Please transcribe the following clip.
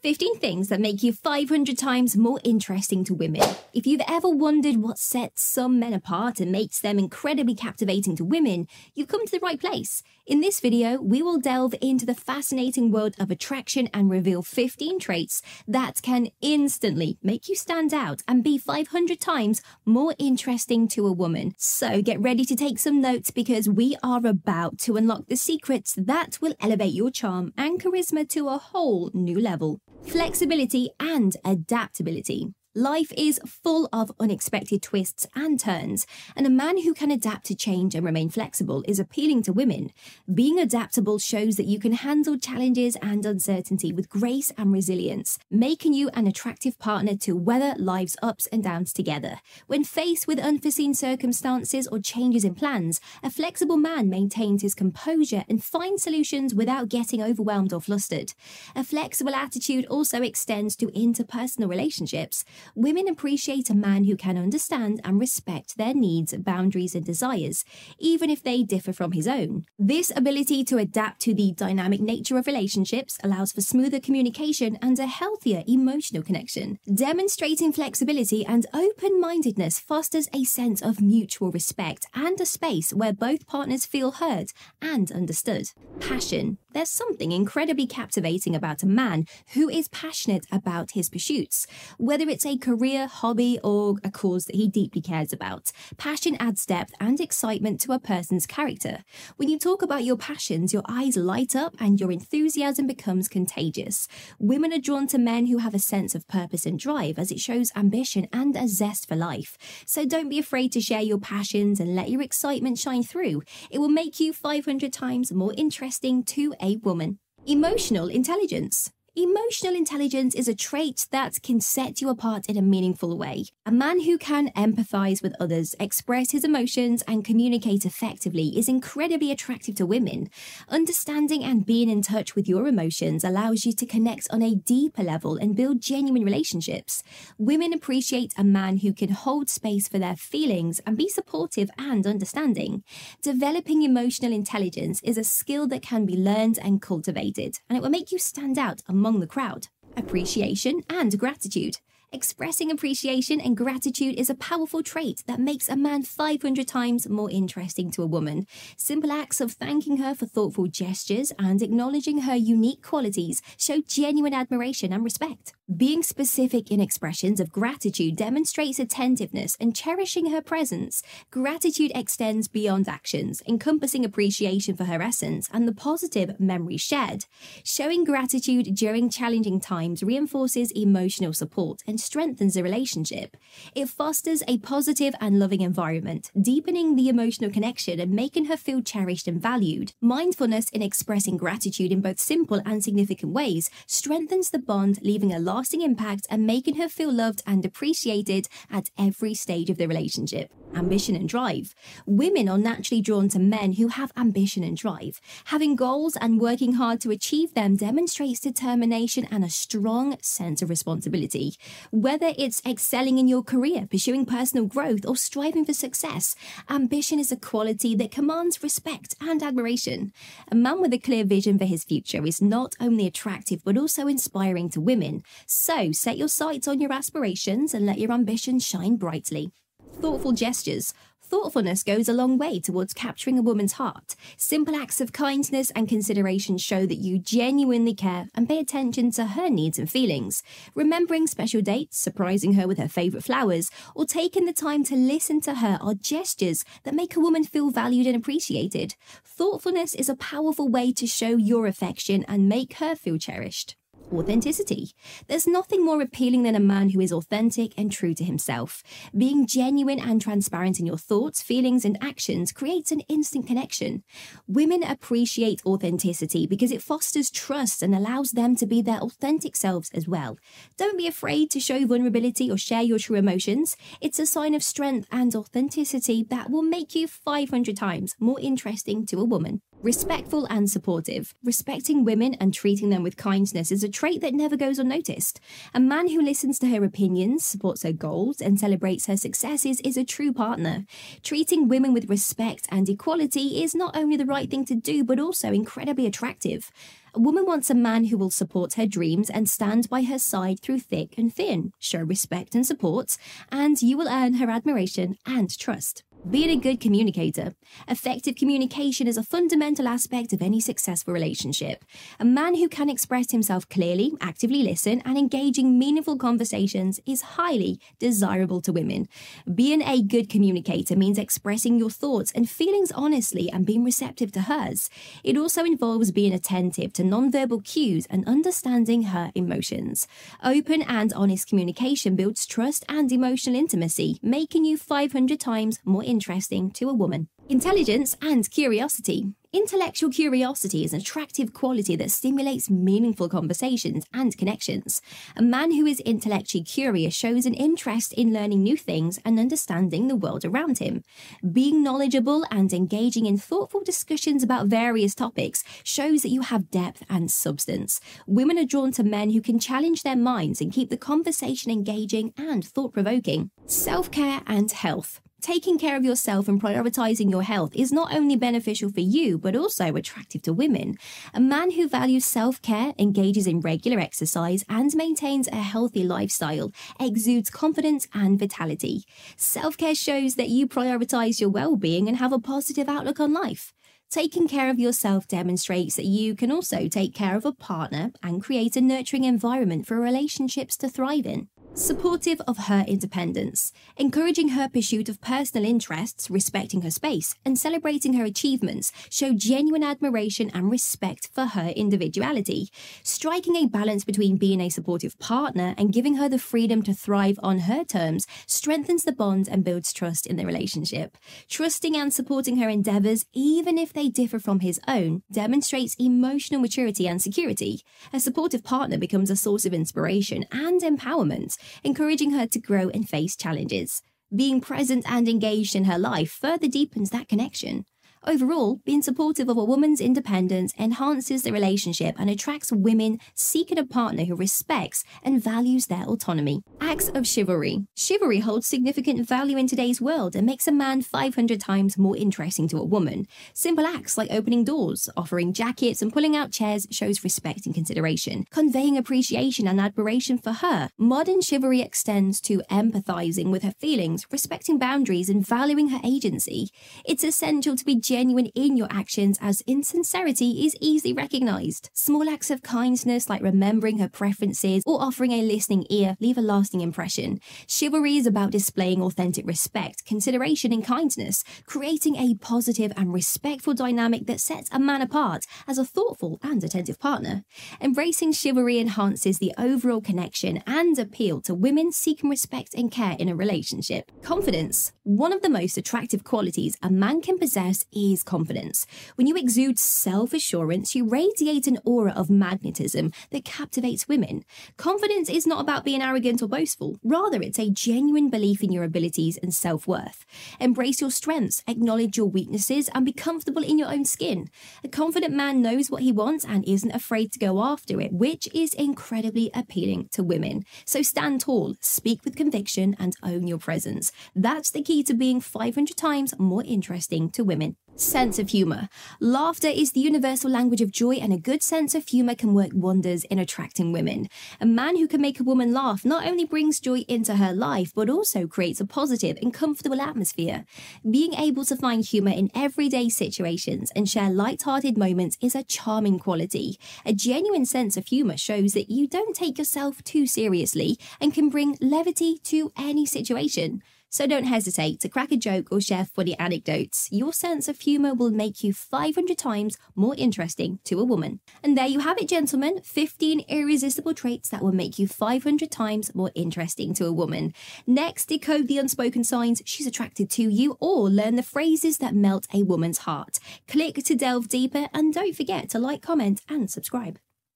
15 things that make you 500 times more interesting to women. If you've ever wondered what sets some men apart and makes them incredibly captivating to women, you've come to the right place. In this video, we will delve into the fascinating world of attraction and reveal 15 traits that can instantly make you stand out and be 500 times more interesting to a woman. So get ready to take some notes because we are about to unlock the secrets that will elevate your charm and charisma to a whole new level flexibility, and adaptability. Life is full of unexpected twists and turns, and a man who can adapt to change and remain flexible is appealing to women. Being adaptable shows that you can handle challenges and uncertainty with grace and resilience, making you an attractive partner to weather life's ups and downs together. When faced with unforeseen circumstances or changes in plans, a flexible man maintains his composure and finds solutions without getting overwhelmed or flustered. A flexible attitude also extends to interpersonal relationships. Women appreciate a man who can understand and respect their needs, boundaries, and desires, even if they differ from his own. This ability to adapt to the dynamic nature of relationships allows for smoother communication and a healthier emotional connection. Demonstrating flexibility and open mindedness fosters a sense of mutual respect and a space where both partners feel heard and understood. Passion. There's something incredibly captivating about a man who is passionate about his pursuits. Whether it's a career, hobby, or a cause that he deeply cares about. Passion adds depth and excitement to a person's character. When you talk about your passions, your eyes light up and your enthusiasm becomes contagious. Women are drawn to men who have a sense of purpose and drive as it shows ambition and a zest for life. So don't be afraid to share your passions and let your excitement shine through. It will make you 500 times more interesting to a woman. Emotional intelligence. Emotional intelligence is a trait that can set you apart in a meaningful way. A man who can empathize with others, express his emotions, and communicate effectively is incredibly attractive to women. Understanding and being in touch with your emotions allows you to connect on a deeper level and build genuine relationships. Women appreciate a man who can hold space for their feelings and be supportive and understanding. Developing emotional intelligence is a skill that can be learned and cultivated, and it will make you stand out among among the crowd. Appreciation and gratitude. Expressing appreciation and gratitude is a powerful trait that makes a man 500 times more interesting to a woman. Simple acts of thanking her for thoughtful gestures and acknowledging her unique qualities show genuine admiration and respect. Being specific in expressions of gratitude demonstrates attentiveness and cherishing her presence. Gratitude extends beyond actions, encompassing appreciation for her essence and the positive memories shared. Showing gratitude during challenging times reinforces emotional support and strengthens the relationship. It fosters a positive and loving environment, deepening the emotional connection and making her feel cherished and valued. Mindfulness in expressing gratitude in both simple and significant ways strengthens the bond, leaving a lasting impact and making her feel loved and appreciated at every stage of the relationship. Ambition and drive. Women are naturally drawn to men who have ambition and drive. Having goals and working hard to achieve them demonstrates determination and a strong sense of responsibility. Whether it's excelling in your career, pursuing personal growth, or striving for success, ambition is a quality that commands respect and admiration. A man with a clear vision for his future is not only attractive but also inspiring to women. So set your sights on your aspirations and let your ambition shine brightly. Thoughtful gestures. Thoughtfulness goes a long way towards capturing a woman's heart. Simple acts of kindness and consideration show that you genuinely care and pay attention to her needs and feelings. Remembering special dates, surprising her with her favourite flowers, or taking the time to listen to her are gestures that make a woman feel valued and appreciated. Thoughtfulness is a powerful way to show your affection and make her feel cherished authenticity. There's nothing more appealing than a man who is authentic and true to himself. Being genuine and transparent in your thoughts, feelings, and actions creates an instant connection. Women appreciate authenticity because it fosters trust and allows them to be their authentic selves as well. Don't be afraid to show vulnerability or share your true emotions. It's a sign of strength and authenticity that will make you 500 times more interesting to a woman. Respectful and supportive. Respecting women and treating them with kindness is a trait that never goes unnoticed. A man who listens to her opinions, supports her goals, and celebrates her successes is a true partner. Treating women with respect and equality is not only the right thing to do, but also incredibly attractive. A woman wants a man who will support her dreams and stand by her side through thick and thin, show respect and support, and you will earn her admiration and trust. Being a good communicator. Effective communication is a fundamental aspect of any successful relationship. A man who can express himself clearly, actively listen, and engaging meaningful conversations is highly desirable to women. Being a good communicator means expressing your thoughts and feelings honestly and being receptive to hers. It also involves being attentive to nonverbal cues and understanding her emotions. Open and honest communication builds trust and emotional intimacy, making you 500 times more interesting to a woman. Intelligence and curiosity. Intellectual curiosity is an attractive quality that stimulates meaningful conversations and connections. A man who is intellectually curious shows an interest in learning new things and understanding the world around him. Being knowledgeable and engaging in thoughtful discussions about various topics shows that you have depth and substance. Women are drawn to men who can challenge their minds and keep the conversation engaging and thought provoking. Self care and health. Taking care of yourself and prioritizing your health is not only beneficial for you, but also attractive to women. A man who values self care, engages in regular exercise, and maintains a healthy lifestyle exudes confidence and vitality. Self care shows that you prioritize your well being and have a positive outlook on life. Taking care of yourself demonstrates that you can also take care of a partner and create a nurturing environment for relationships to thrive in supportive of her independence, encouraging her pursuit of personal interests, respecting her space, and celebrating her achievements show genuine admiration and respect for her individuality. Striking a balance between being a supportive partner and giving her the freedom to thrive on her terms strengthens the bond and builds trust in the relationship. Trusting and supporting her endeavors, even if they differ from his own, demonstrates emotional maturity and security. A supportive partner becomes a source of inspiration and empowerment encouraging her to grow and face challenges. Being present and engaged in her life further deepens that connection. Overall, being supportive of a woman's independence enhances the relationship and attracts women seeking a partner who respects and values their autonomy. Acts of chivalry. Chivalry holds significant value in today's world and makes a man 500 times more interesting to a woman. Simple acts like opening doors, offering jackets, and pulling out chairs shows respect and consideration, conveying appreciation and admiration for her. Modern chivalry extends to empathizing with her feelings, respecting boundaries, and valuing her agency. It's essential to be genuine in your actions as insincerity is easily recognized. Small acts of kindness like remembering her preferences or offering a listening ear leave a lasting impression. Chivalry is about displaying authentic respect, consideration, and kindness, creating a positive and respectful dynamic that sets a man apart as a thoughtful and attentive partner. Embracing chivalry enhances the overall connection and appeal to women seeking respect and care in a relationship. Confidence. One of the most attractive qualities a man can possess is confidence. When you exude self assurance, you radiate an aura of magnetism that captivates women. Confidence is not about being arrogant or boastful, rather, it's a genuine belief in your abilities and self worth. Embrace your strengths, acknowledge your weaknesses, and be comfortable in your own skin. A confident man knows what he wants and isn't afraid to go after it, which is incredibly appealing to women. So stand tall, speak with conviction, and own your presence. That's the key to being 500 times more interesting to women. Sense of humor. Laughter is the universal language of joy, and a good sense of humor can work wonders in attracting women. A man who can make a woman laugh not only brings joy into her life, but also creates a positive and comfortable atmosphere. Being able to find humor in everyday situations and share light-hearted moments is a charming quality. A genuine sense of humor shows that you don't take yourself too seriously and can bring levity to any situation. So don't hesitate to crack a joke or share funny anecdotes. Your sense of humour will make you 500 times more interesting to a woman. And there you have it, gentlemen 15 irresistible traits that will make you 500 times more interesting to a woman. Next, decode the unspoken signs she's attracted to you or learn the phrases that melt a woman's heart. Click to delve deeper and don't forget to like, comment, and subscribe.